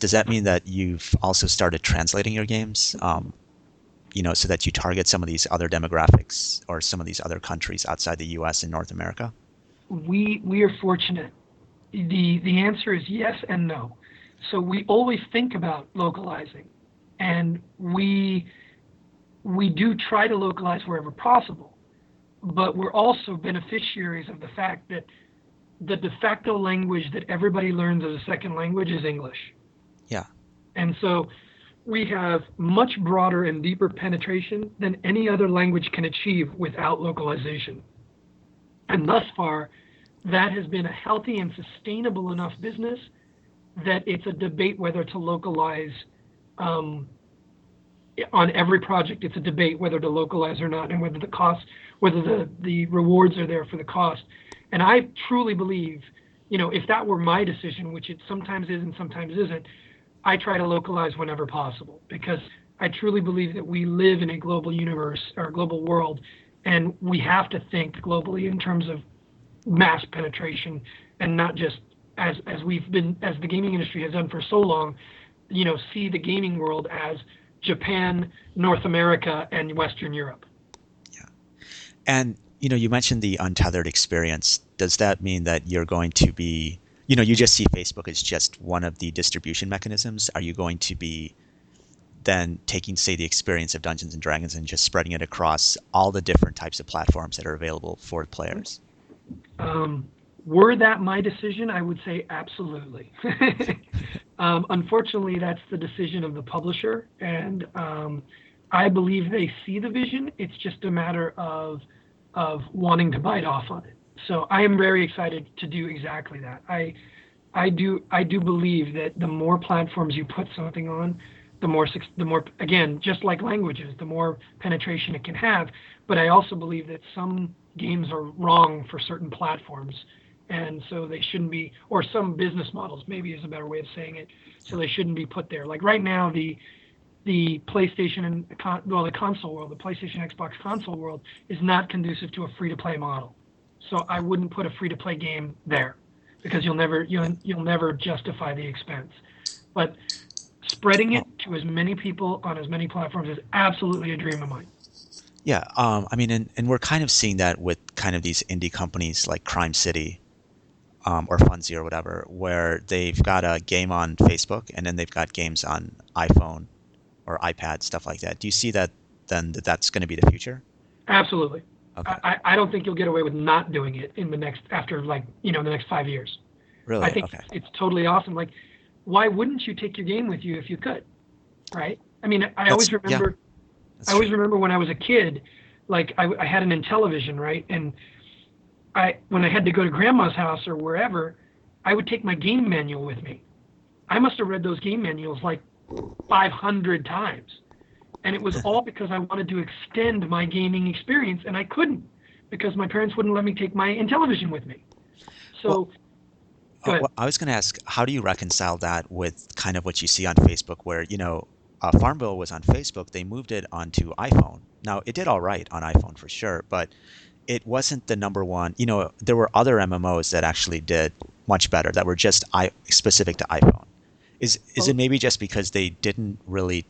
does that mean that you've also started translating your games? Um, you know, so that you target some of these other demographics or some of these other countries outside the U.S. and North America? We we are fortunate. the The answer is yes and no. So we always think about localizing, and we we do try to localize wherever possible, but we're also beneficiaries of the fact that the de facto language that everybody learns as a second language is English. And so we have much broader and deeper penetration than any other language can achieve without localization. And thus far, that has been a healthy and sustainable enough business that it's a debate whether to localize um, on every project. It's a debate whether to localize or not, and whether the cost, whether the the rewards are there for the cost. And I truly believe, you know, if that were my decision, which it sometimes is and sometimes isn't, I try to localize whenever possible because I truly believe that we live in a global universe or a global world, and we have to think globally in terms of mass penetration and not just as as we've been as the gaming industry has done for so long, you know, see the gaming world as Japan, North America, and Western Europe. Yeah, and you know, you mentioned the untethered experience. Does that mean that you're going to be, you know, you just see Facebook as just one of the distribution mechanisms? Are you going to be then taking, say, the experience of Dungeons and Dragons and just spreading it across all the different types of platforms that are available for players? Um, were that my decision, I would say absolutely. um, unfortunately, that's the decision of the publisher, and um, I believe they see the vision. It's just a matter of of wanting to bite off on it. So I am very excited to do exactly that. I I do I do believe that the more platforms you put something on, the more the more again just like languages, the more penetration it can have. But I also believe that some games are wrong for certain platforms, and so they shouldn't be, or some business models maybe is a better way of saying it. So they shouldn't be put there. Like right now, the the PlayStation and well, the console world, the PlayStation Xbox console world is not conducive to a free-to-play model. So I wouldn't put a free-to-play game there because you'll never you'll you'll never justify the expense. But spreading it to as many people on as many platforms is absolutely a dream of mine. Yeah, um, I mean, and, and we're kind of seeing that with kind of these indie companies like Crime City um, or Funzio or whatever, where they've got a game on Facebook and then they've got games on iPhone or iPad, stuff like that. Do you see that then that that's going to be the future? Absolutely. Okay. I, I don't think you'll get away with not doing it in the next after like you know the next five years. Really? I think okay. it's totally awesome. Like, why wouldn't you take your game with you if you could? Right? I mean, I that's, always remember. Yeah. I always true. remember when I was a kid, like I, I had an Intellivision, right? And I when I had to go to grandma's house or wherever, I would take my game manual with me. I must have read those game manuals like 500 times. And it was all because I wanted to extend my gaming experience, and I couldn't because my parents wouldn't let me take my Intellivision with me. So, well, uh, well, I was going to ask, how do you reconcile that with kind of what you see on Facebook, where you know, uh, Farmville was on Facebook, they moved it onto iPhone. Now, it did all right on iPhone for sure, but it wasn't the number one. You know, there were other MMOs that actually did much better that were just I, specific to iPhone. Is is it maybe just because they didn't really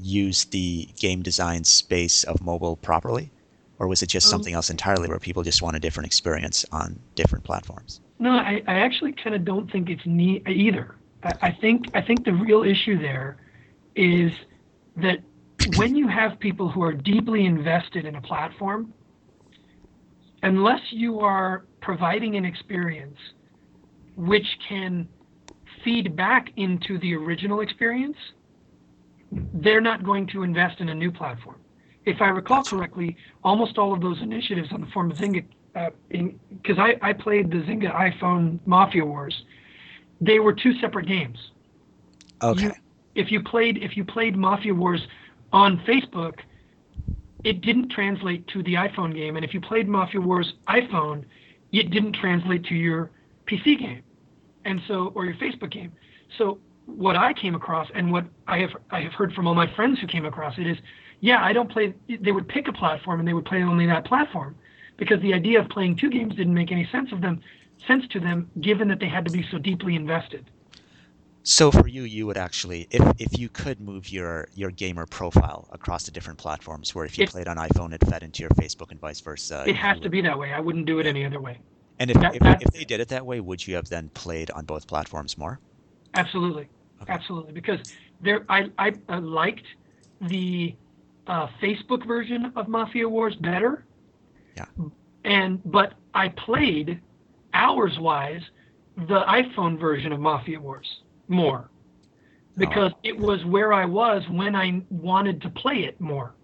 use the game design space of mobile properly, or was it just um, something else entirely where people just want a different experience on different platforms? No, I, I actually kind of don't think it's neat either. I, I think I think the real issue there is that when you have people who are deeply invested in a platform, unless you are providing an experience which can feed back into the original experience, they're not going to invest in a new platform. If I recall correctly, almost all of those initiatives on the form of Zynga, because uh, I, I played the Zynga iPhone Mafia Wars, they were two separate games. Okay. You, if you played if you played Mafia Wars on Facebook, it didn't translate to the iPhone game, and if you played Mafia Wars iPhone, it didn't translate to your PC game and so or your Facebook game. So what I came across and what I have I have heard from all my friends who came across it is, yeah, I don't play. They would pick a platform and they would play only that platform, because the idea of playing two games didn't make any sense of them sense to them, given that they had to be so deeply invested. So for you, you would actually, if, if you could move your, your gamer profile across the different platforms, where if you It- played on iPhone, it fed into your Facebook and vice versa. It has you to be that way. I wouldn't do it any other way. And if, that- if, if they did it that way, would you have then played on both platforms more? Absolutely, Okay. absolutely. Because there, I, I, I liked the uh, Facebook version of Mafia Wars better. Yeah. And but I played hours wise the iPhone version of Mafia Wars more because it was where I was when I wanted to play it more.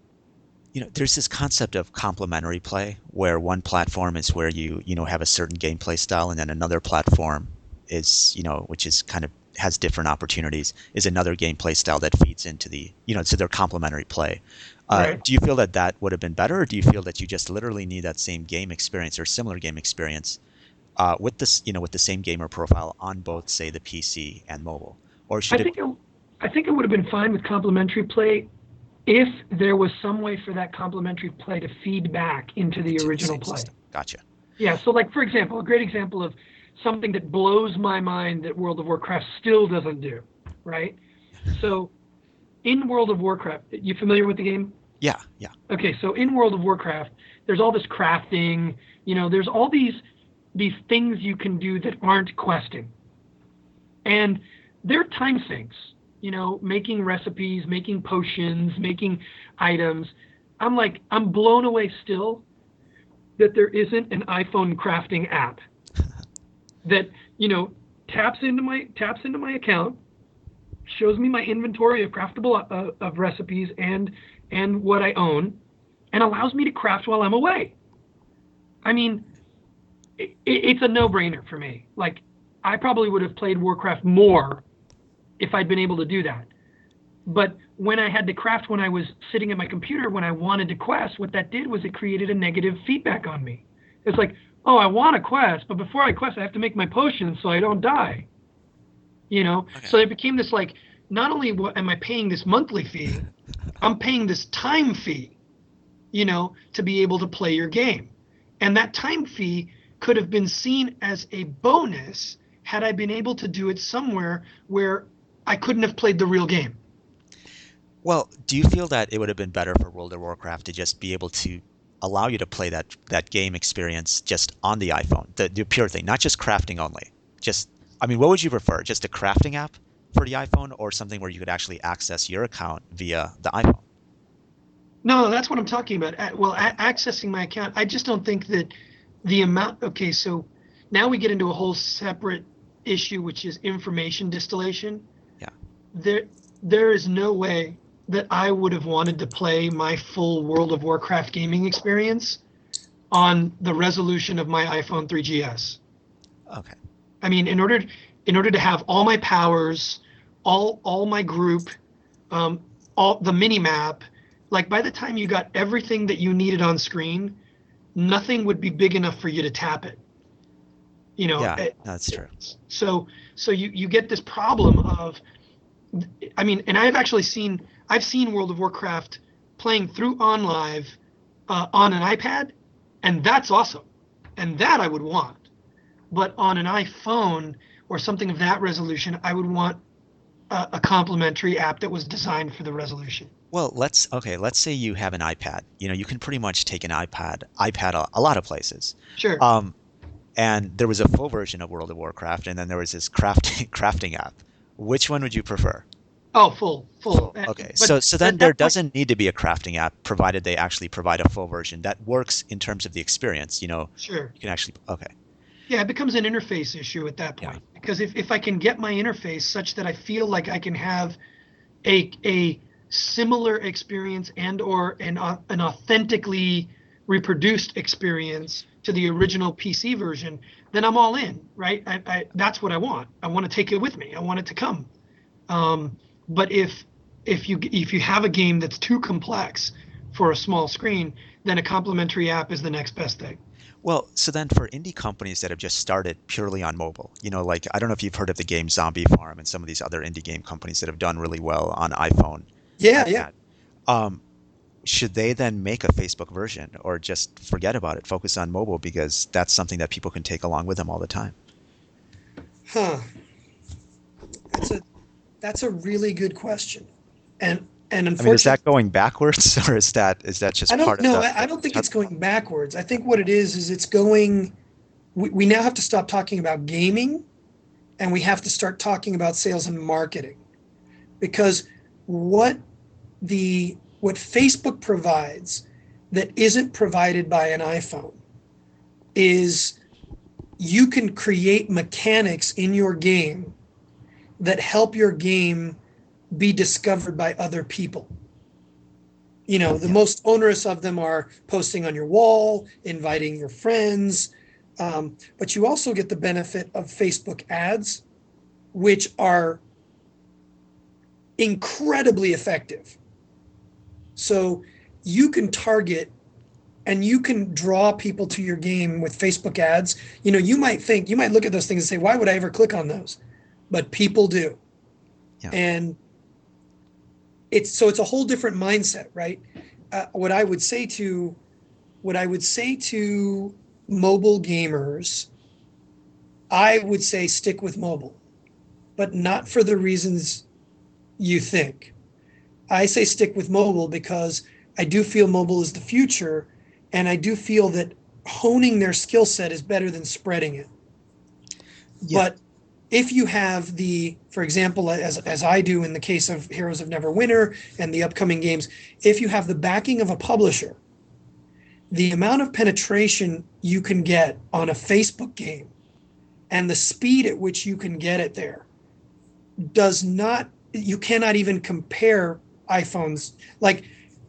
you know there's this concept of complementary play where one platform is where you you know have a certain gameplay style and then another platform is you know which is kind of has different opportunities is another gameplay style that feeds into the you know to their complementary play uh, Right. do you feel that that would have been better or do you feel that you just literally need that same game experience or similar game experience uh, with this you know with the same gamer profile on both say the pc and mobile or should I think it, I think it would have been fine with complementary play if there was some way for that complementary play to feed back into the original play. system? gotcha Yeah, so like for example, a great example of something that blows my mind that World of Warcraft still doesn't do, right? So in World of Warcraft, you familiar with the game? yeah yeah Okay, so in World of Warcraft, there's all this crafting, you know, there's all these these things you can do that aren't questing. And they're time sinks, you know, making recipes, making potions, making items. I'm like I'm blown away still that there isn't an iPhone crafting app that, you know, taps into my taps into my account, shows me my inventory of craftable uh, of recipes and and what I own, and allows me to craft while I'm away. I mean, it, it's a no-brainer for me. Like, I probably would have played Warcraft more if I'd been able to do that. But when I had to craft when I was sitting at my computer, when I wanted to quest, what that did was it created a negative feedback on me. It's like, oh, I want to quest, but before I quest, I have to make my potions so I don't die. You know, Okay. so it became this like, not only am I paying this monthly fee, I'm paying this time fee, you know, to be able to play your game. And that time fee could have been seen as a bonus had I been able to do it somewhere where I couldn't have played the real game. Well, do you feel that it would have been better for World of Warcraft to just be able to allow you to play that that game experience just on the iPhone, the, the pure thing, not just crafting only? Just, I mean, what would you prefer? Just a crafting app for the iPhone, or something where you could actually access your account via the iPhone? No, that's what I'm talking about. Well, a- accessing my account, I just don't think that the amount. Okay, so now we get into a whole separate issue, which is information distillation. Yeah. There, there is no way that I would have wanted to play my full World of Warcraft gaming experience on the resolution of my iPhone 3GS. Okay. I mean, in order in order to have all my powers, all all my group, um, all the mini map, like by the time you got everything that you needed on screen, nothing would be big enough for you to tap it. You know, Yeah, eh, that's true. so so you you get this problem of I mean, and I've actually seen I've seen World of Warcraft playing through OnLive uh, on an iPad, and that's awesome, and that I would want. But on an iPhone or something of that resolution, I would want a, a complementary app that was designed for the resolution. Well, let's okay. Let's say you have an iPad. You know, you can pretty much take an iPad, iPad a, a lot of places. Sure. Um, and there was a full version of World of Warcraft, and then there was this crafting crafting app. Which one would you prefer? Oh, full, full. Uh, Okay, but so so then there point- doesn't need to be a crafting app, provided they actually provide a full version that works in terms of the experience. You know, Sure. you can actually okay. Yeah, it becomes an interface issue at that Yeah. point. Because if, if I can get my interface such that I feel like I can have a a similar experience and or an au- an authentically reproduced experience to the original PC version, then I'm all in, right? I, I that's what I want. I want to take it with me. I want it to come. Um, but if if you if you have a game that's too complex for a small screen, then a complementary app is the next best thing. Well, so then for indie companies that have just started purely on mobile, you know, like I don't know if you've heard of the game Zombie Farm and some of these other indie game companies that have done really well on iPhone. Yeah, Um, should they then make a Facebook version or just forget about it, focus on mobile because that's something that people can take along with them all the time? Huh. That's a That's a really good question, and and I unfortunately, mean, is that going backwards, or is that is that just I don't part know. of the? I, I don't think it's going backwards. I think what it is is it's going. We, we now have to stop talking about gaming, and we have to start talking about sales and marketing, because what the what Facebook provides that isn't provided by an iPhone is you can create mechanics in your game that help your game be discovered by other people. You know, the Yeah. most onerous of them are posting on your wall, inviting your friends, um, but you also get the benefit of Facebook ads, which are incredibly effective. So you can target and you can draw people to your game with Facebook ads. You know, you might think, you might look at those things and say, why would I ever click on those? But people do. Yeah. And it's so it's a whole different mindset, right? Uh, what I would say to what I would say to mobile gamers, I would say stick with mobile, but not for the reasons you think. I say stick with mobile because I do feel mobile is the future, and I do feel that honing their skill set is better than spreading it. Yeah. But if you have the, for example, as as I do in the case of Heroes of Neverwinter and the upcoming games, if you have the backing of a publisher, the amount of penetration you can get on a Facebook game and the speed at which you can get it there does not you cannot even compare iPhones like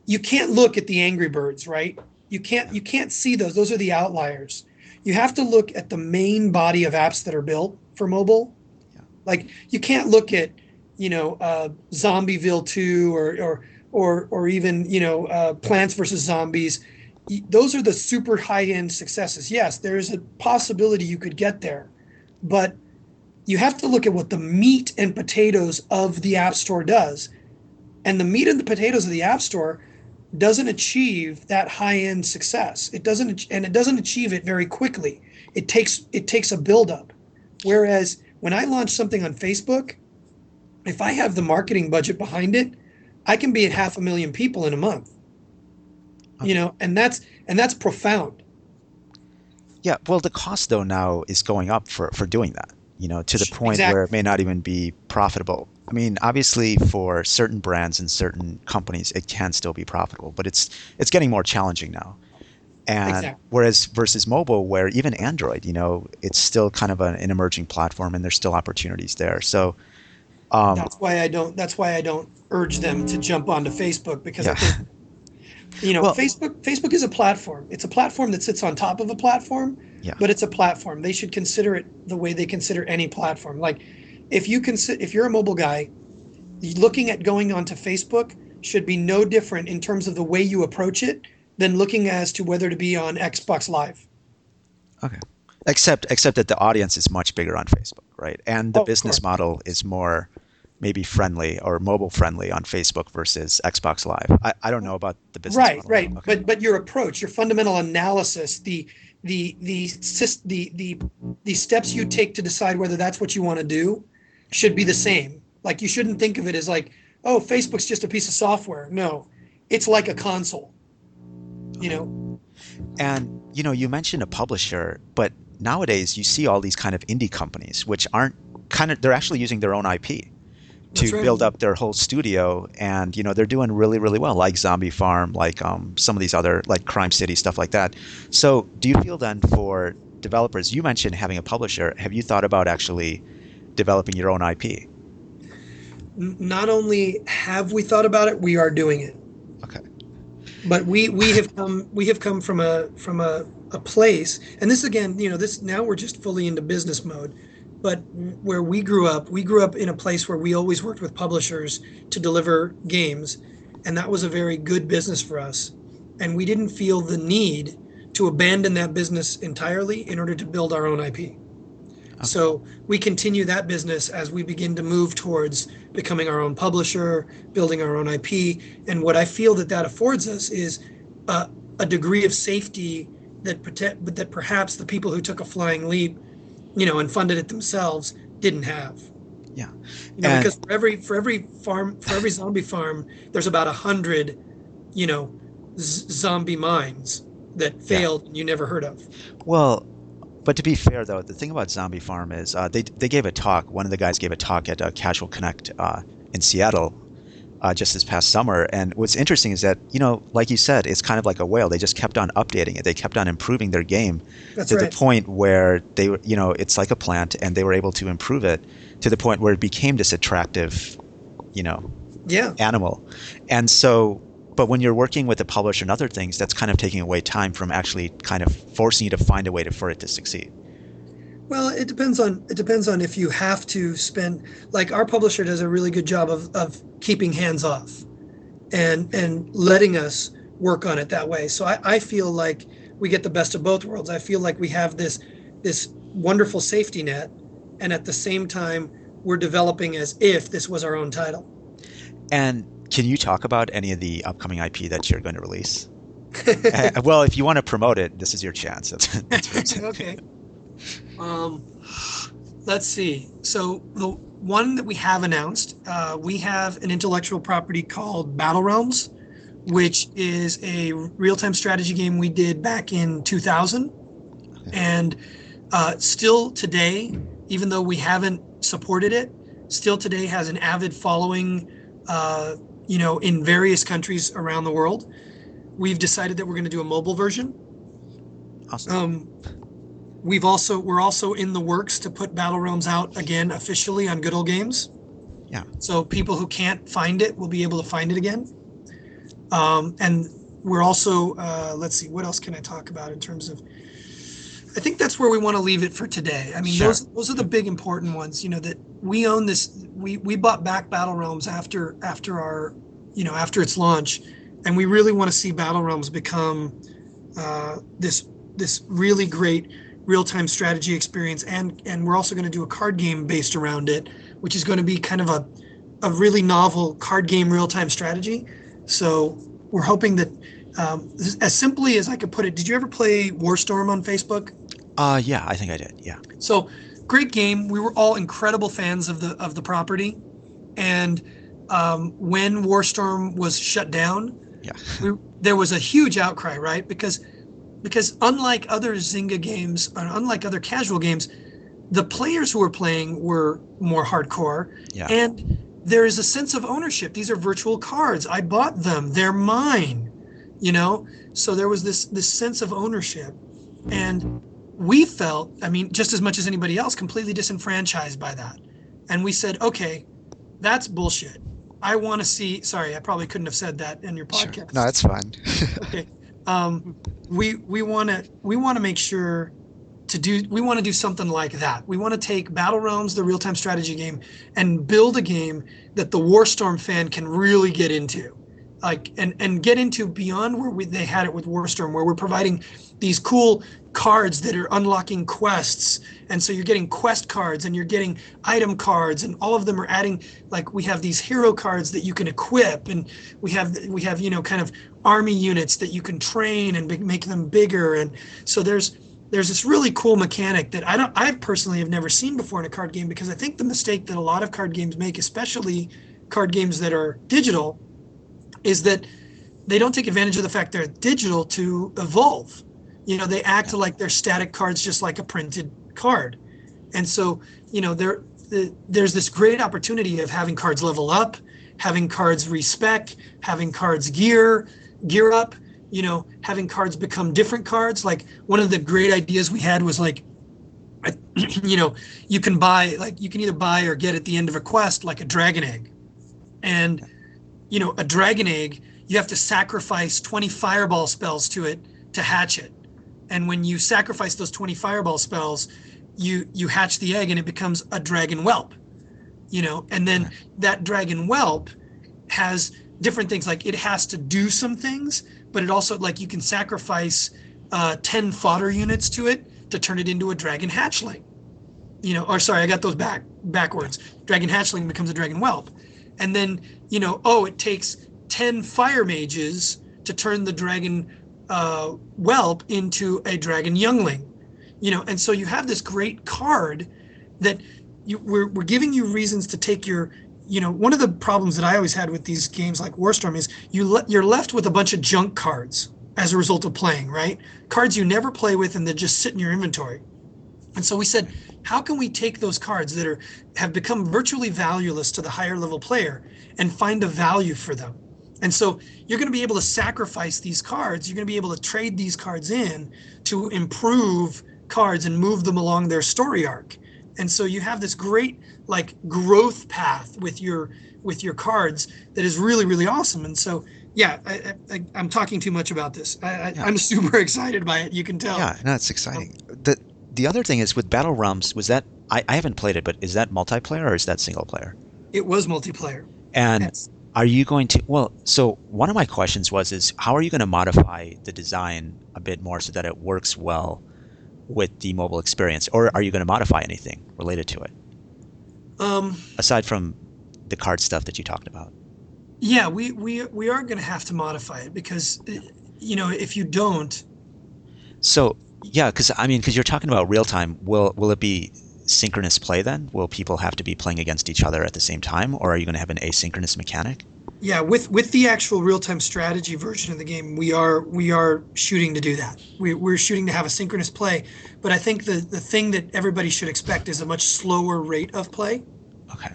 you can't look at the Angry Birds, right? You can't you can't see those. Those are the outliers. You have to look at the main body of apps that are built for mobile. Yeah. Like you can't look at, you know, uh, Zombieville 2 or or or or even you know uh, Plants versus Zombies. Those are the super high end successes. Yes, there is a possibility you could get there, but you have to look at what the meat and potatoes of the App Store does. And the meat and the potatoes of the App Store doesn't achieve that high end success. It doesn't, and it doesn't achieve it very quickly. It takes it takes a buildup. Whereas when I launch something on Facebook, if I have the marketing budget behind it, I can be at half a million people in a month. You know, and that's and that's profound. Yeah, well, the cost though now is going up for for doing that. You know, to the point exactly. where it may not even be profitable. I mean, obviously, for certain brands and certain companies, it can still be profitable, but it's it's getting more challenging now. And Exactly. whereas versus mobile, where even Android, you know, it's still kind of an, an emerging platform, and there's still opportunities there. So, um, That's why I don't. That's why I don't urge them to jump onto Facebook because Yeah. think, you know, Well- Facebook. Facebook is a platform. It's a platform that sits on top of a platform, Yeah. but it's a platform. They should consider it the way they consider any platform. Like, if you consider, if you're a mobile guy, looking at going onto Facebook should be no different in terms of the way you approach it than looking as to whether to be on Xbox Live. Okay. Except except that the audience is much bigger on Facebook, right? And the Oh, business model is more maybe friendly or mobile friendly on Facebook versus Xbox Live. I, I don't know about the business right model. right Okay. but but your approach your fundamental analysis the the the the the the steps you take to decide whether that's what you want to do should be the same like you shouldn't think of it as like oh facebook's just a piece of software no it's like a console you know And you know, you mentioned a publisher, but nowadays you see all these kind of indie companies which aren't kind of they're actually using their own IP to right. build up their whole studio and you know they're doing really really well like Zombie Farm like um, some of these other like Crime City stuff like that. So do you feel then for developers you mentioned having a publisher have you thought about actually developing your own IP? Not only have we thought about it we are doing it Okay. but we we have come we have come from a from a, a place and this again you know this now we're just fully into business mode but where we grew up we grew up in a place where we always worked with publishers to deliver games and that was a very good business for us and we didn't feel the need to abandon that business entirely in order to build our own ip so we continue that business as we begin to move towards becoming our own publisher, building our own IP. And what I feel that that affords us is a, a degree of safety that protect, that perhaps the people who took a flying leap, you know, and funded it themselves didn't have. Yeah. You know, And- because for every for every farm for every zombie farm, there's about a hundred, you know, z- zombie mines that failed and you never heard of. Well, but to be fair though, the thing about Zombie Farm is uh, they they gave a talk. One of the guys gave a talk at uh, Casual Connect uh, in Seattle uh, just this past summer. And what's interesting is that you know, like you said, it's kind of like a whale. They just kept on updating it. They kept on improving their game That's to right. the point where they were, you know, it's like a plant, and they were able to improve it to the point where it became this attractive, you know, yeah. animal. And so, but when you're working with a publisher and other things, that's kind of taking away time from actually kind of forcing you to find a way to, for it to succeed. Well, it depends on it depends on if you have to spend like our publisher does a really good job of, of keeping hands off and and letting us work on it that way. So I, I feel like we get the best of both worlds. I feel like we have this this wonderful safety net and at the same time we're developing as if this was our own title. And can you talk about any of the upcoming IP that you're going to release? Uh, well, if you want to promote it, this is your chance. That's, that's what I'm saying. okay. Um, let's see. So the one that we have announced, uh, we have an intellectual property called Battle Realms, which is a real-time strategy game we did back in 2000, and uh, still today, even though we haven't supported it, still today has an avid following. Uh, you know, in various countries around the world. We've decided that we're going to do a mobile version. Awesome. Um, we've also we're also in the works to put Battle Realms out again officially on Good Old Games. Yeah. So people who can't find it will be able to find it again. Um, and we're also uh, let's see what else can I talk about in terms of. I think that's where we want to leave it for today. I mean, Sure. those those are the big important ones. You know that we own this. We we bought back Battle Realms after after our, you know, after its launch, and we really want to see Battle Realms become uh, this this really great real-time strategy experience and and we're also going to do a card game based around it which is going to be kind of a a really novel card game real-time strategy so we're hoping that um, as simply as i could put it did you ever play warstorm on facebook Uh, yeah, I think I did. Yeah. so great game. We were all incredible fans of the of the property, and um, when Warstorm was shut down, Yeah. we, there was a huge outcry, right? Because because unlike other Zynga games, or unlike other casual games, the players who were playing were more hardcore, Yeah. and there is a sense of ownership. These are virtual cards. I bought them. They're mine. You know. So there was this this sense of ownership, and we felt, I mean, just as much as anybody else, completely disenfranchised by that. And we said, okay, that's bullshit. I want to see. Sorry, I probably couldn't have said that in your Sure. podcast. No, that's fine. okay. Um, we we want to we want to make sure to do we want to do something like that. We want to take Battle Realms, the real time strategy game, and build a game that the Warstorm fan can really get into, like and and get into beyond where we, they had it with Warstorm, where we're providing these cool cards that are unlocking quests. And so you're getting quest cards and you're getting item cards and all of them are adding like we have these hero cards that you can equip and we have we have you know kind of army units that you can train and make them bigger. And so there's there's this really cool mechanic that I don't I personally have never seen before in a card game because I think the mistake that a lot of card games make especially card games that are digital is that they don't take advantage of the fact they're digital to evolve. You know they act like they're static cards just like a printed card. And so you know there the, there's this great opportunity of having cards level up having cards respec having cards gear gear up you know having cards become different cards. Like one of the great ideas we had was like you know you can buy like you can either buy or get at the end of a quest like a dragon egg. And you know a dragon egg you have to sacrifice 20 fireball spells to it to hatch it. And when you sacrifice those 20 fireball spells you you hatch the egg and it becomes a dragon whelp you know? And then that dragon whelp has different things like it has to do some things but it also like you can sacrifice uh, 10 fodder units to it to turn it into a dragon hatchling you know? Or sorry i got those back backwards. Dragon hatchling becomes a dragon whelp and then you know oh it takes 10 fire mages to turn the dragon uh, whelp into a dragon youngling you know and so you have this great card that you, we're we're giving you reasons to take your you know one of the problems that I always had with these games like Warstorm is you le- you're left with a bunch of junk cards as a result of playing, right? Cards you never play with and they just sit in your inventory. And so we said, how can we take those cards that are have become virtually valueless to the higher level player and find a value for them? And so you're going to be able to sacrifice these cards. You're going to be able to trade these cards in to improve cards and move them along their story arc. And so you have this great like growth path with your with your cards that is really really awesome. And so yeah, I, I, am talking too much about this. I, Yeah. am super excited by it. You can tell. Yeah, no, it's exciting. The the other thing is with Battle Realms, was that I, I haven't played it, but is that multiplayer or is that single player? It was multiplayer. And Yes. are you going to well, so one of my questions was is how are you going to modify the design a bit more so that it works well with the mobile experience or are you going to modify anything related to it Um, aside from the card stuff that you talked about? yeah, we we we are going to have to modify it because, you know, if you don't, So yeah, because I mean, because you're talking about real time. Will will it be synchronous play then? Will people have to be playing against each other at the same time, or are you going to have an asynchronous mechanic? yeah, with with the actual real time strategy version of the game, we are we are shooting to do that. We, we're shooting to have a synchronous play, but I think the the thing that everybody should expect is a much slower rate of play. Okay.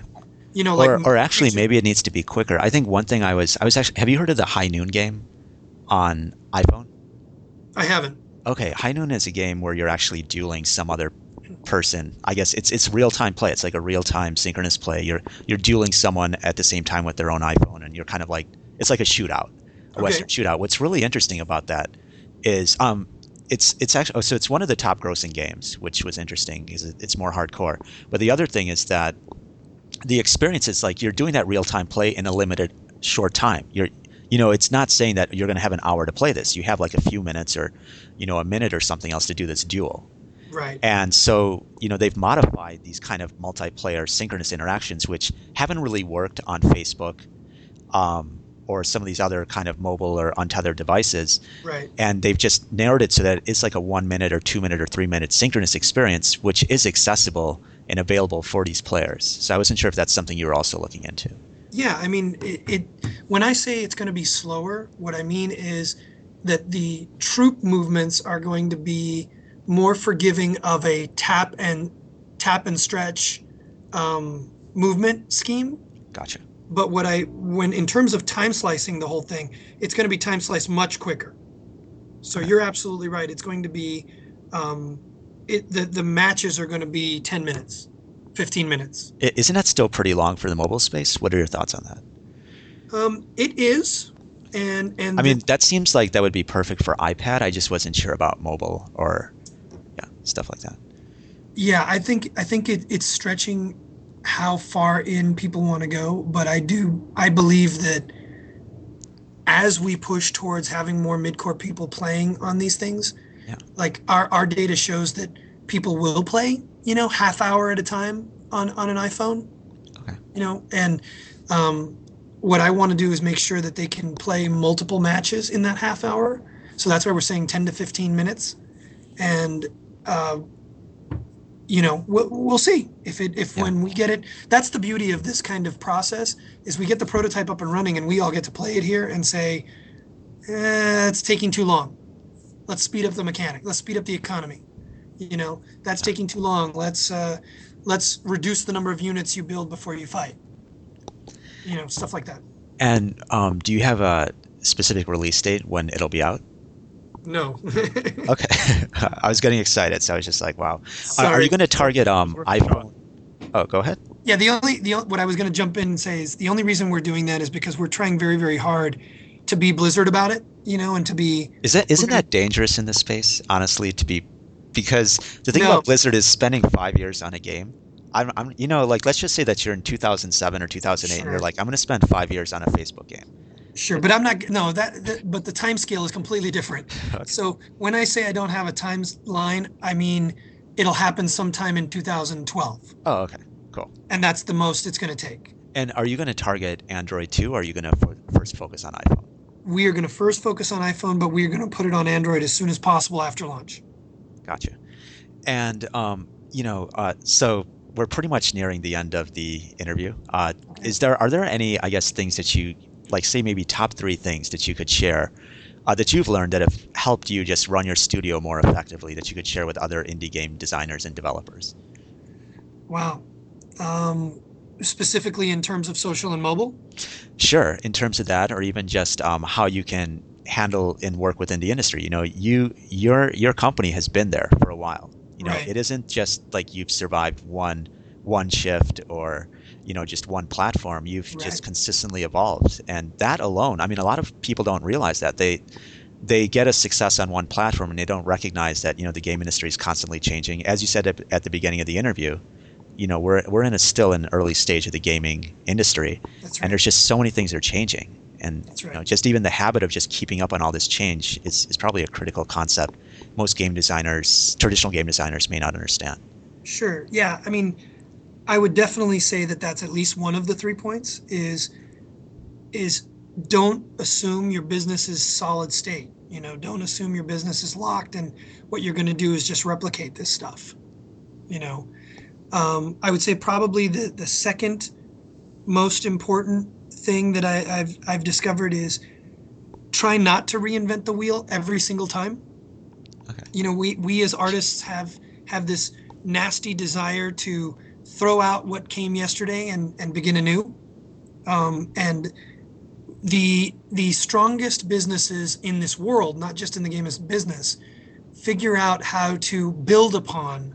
You know, like or, or actually, maybe it needs to be quicker. I think one thing I was I was actually have you heard of the High Noon game on iPhone? I haven't. Okay, High Noon is a game where you're actually dueling some other person. I guess it's it's real time play. It's like a real time synchronous play. You're you're dueling someone at the same time with their own iPhone, and you're kind of like it's like a shootout, a Okay. Western shootout. What's really interesting about that is um it's it's actually oh, so it's one of the top grossing games, which was interesting because it's more hardcore. But the other thing is that the experience is like you're doing that real time play in a limited short time. You're you know, it's not saying that you're going to have an hour to play this. You have like a few minutes or you know, a minute or something else to do this duel. Right. And so, you know, they've modified these kind of multiplayer synchronous interactions, which haven't really worked on Facebook um, or some of these other kind of mobile or untethered devices. Right. And they've just narrowed it so that it's like a one minute or two minute or three minute synchronous experience, which is accessible and available for these players. So I wasn't sure if that's something you were also looking into. Yeah, I mean, it, it. When I say it's going to be slower, what I mean is that the troop movements are going to be more forgiving of a tap and tap and stretch um, movement scheme. Gotcha. But what I, when in terms of time slicing the whole thing, it's going to be time sliced much quicker. So you're absolutely right. It's going to be, um, it the the matches are going to be ten minutes, fifteen minutes. Isn't that still pretty long for the mobile space? What are your thoughts on that? Um, it is, and and I the- mean, that seems like that would be perfect for iPad. I just wasn't sure about mobile or, yeah, stuff like that. Yeah, I think I think it, it's stretching how far in people want to go, but I do I believe that as we push towards having more mid-core people playing on these things, Yeah. like our, our data shows that people will play, you know, half hour at a time on, on an iPhone. Okay. You know, and um, what I want to do is make sure that they can play multiple matches in that half hour. So that's why we're saying 10 to 15 minutes. And uh, you know we'll, we'll see if it if Yeah. when we get it that's the beauty of this kind of process is we get the prototype up and running and we all get to play it here and say eh, it's taking too long let's speed up the mechanic let's speed up the economy you know that's taking too long let's uh let's reduce the number of units you build before you fight you know stuff like that And um, do you have a specific release date when it'll be out? no Okay, I was getting excited, so I was just like, "Wow." Are, are you going to target um iPhone? Oh, go ahead. Yeah, the only the what I was going to jump in and say is the only reason we're doing that is because we're trying very very hard to be Blizzard about it, you know, and to be Is that isn't gonna- that dangerous in this space? Honestly, to be because the thing No. about Blizzard is spending five years on a game. I'm, I'm, you know, like let's just say that you're in 2007 or 2008, and you're like, I'm going to spend five years on a Facebook game. sure, but I'm not no that, that but the time scale is completely different. Okay. So when I say I don't have a timeline, I mean it'll happen sometime in 2012, Oh, okay, cool. and that's the most it's going to take. And are you going to target Android too, or are you going to f- first focus on iPhone? We are going to first focus on iPhone, but we are going to put it on Android as soon as possible after launch. Gotcha. And um, you know, uh, so we're pretty much nearing the end of the interview. Uh, is there are there any I guess things that you like say maybe top three things that you could share uh, that you've learned that have helped you just run your studio more effectively that you could share with other indie game designers and developers? Wow. Um, specifically in terms of social and mobile? Sure, in terms of that, or even just um, how you can handle and work within the industry. You know, you your your company has been there for a while. You know, Right. it isn't just like you've survived one one shift or you know just one platform. You've Right. just consistently evolved, and that alone. I mean, a lot of people don't realize that they they get a success on one platform and they don't recognize that you know the game industry is constantly changing. As you said at, at the beginning of the interview, you know we're we're in a still an early stage of the gaming industry, That's and there's just so many things that are changing and That's you know just even the habit of just keeping up on all this change is, is probably a critical concept most game designers traditional game designers may not understand Sure. Yeah. I mean, I would definitely say that that's at least one of the three points is is don't assume your business is solid state. You know, don't assume your business is locked and what you're going to do is just replicate this stuff. You know, um, I would say probably the the second most important thing that I, I've I've discovered is try not to reinvent the wheel every single time. Okay. You know, we we as artists have have this nasty desire to throw out what came yesterday and and begin anew. Um, and the the strongest businesses in this world, not just in the game as business, figure out how to build upon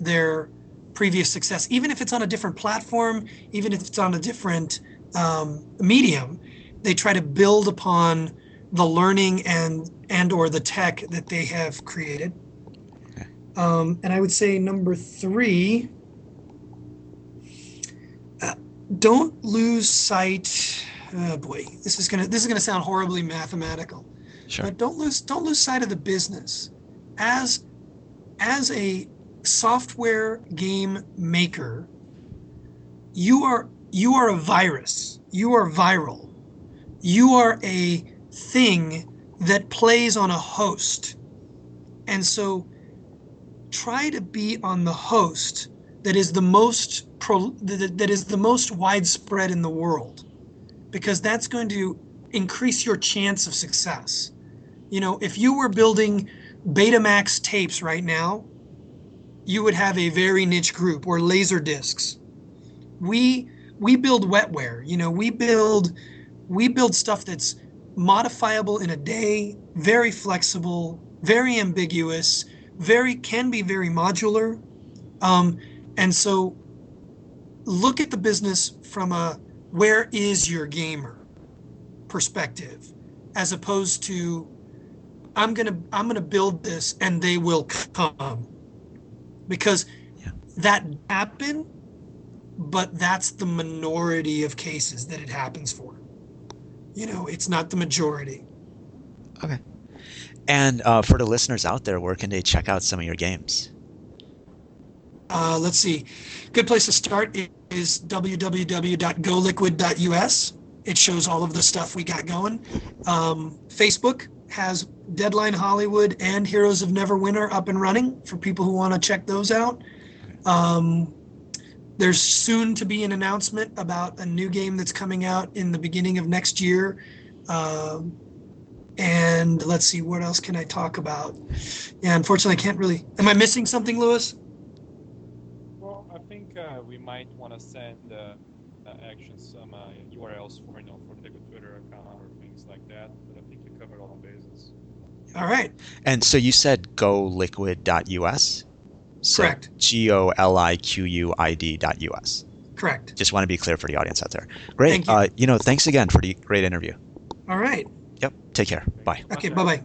their previous success, even if it's on a different platform, even if it's on a different um, medium. They try to build upon the learning and and or the tech that they have created. Okay. Um, and I would say number three, uh, don't lose sight. Oh boy, this is gonna this is gonna sound horribly mathematical, sure but don't lose don't lose sight of the business. As as a software game maker, you are you are a virus. You are viral. You are a thing that plays on a host. And so try to be on the host that is the most pro, that, that is the most widespread in the world because that's going to increase your chance of success. You know, if you were building Betamax tapes right now, you would have a very niche group or laser discs. We we build wetware, you know, we build we build stuff that's modifiable in a day, very flexible, very ambiguous, very can be very modular. Um, and so look at the business from a where is your gamer perspective as opposed to I'm going to I'm going to build this and they will come. Because Yeah. that happen but that's the minority of cases that it happens for. You know, it's not the majority. okay and uh, for the listeners out there where can they check out some of your games Uh, let's see. Good place to start is www.goliquid.us. It shows all of the stuff we got going. Um, Facebook has Deadline Hollywood and Heroes of Neverwinter up and running for people who want to check those out. Um, there's soon to be an announcement about a new game that's coming out in the beginning of next year. Um, and let's see, what else can I talk about? Yeah, unfortunately, I can't really. Am I missing something, Lewis? Well, I think uh, we might want to send uh, uh, actually some uh, URLs for you know for the Twitter account or things like that. But I think you covered all the bases. All right. and so you said goliquid.us so Correct. g-o-l-i-q-u-i-d.us Correct. just want to be clear for the audience out there great Thank you. Uh, you know thanks again for the great interview All right. yep take care bye Okay. Bye bye.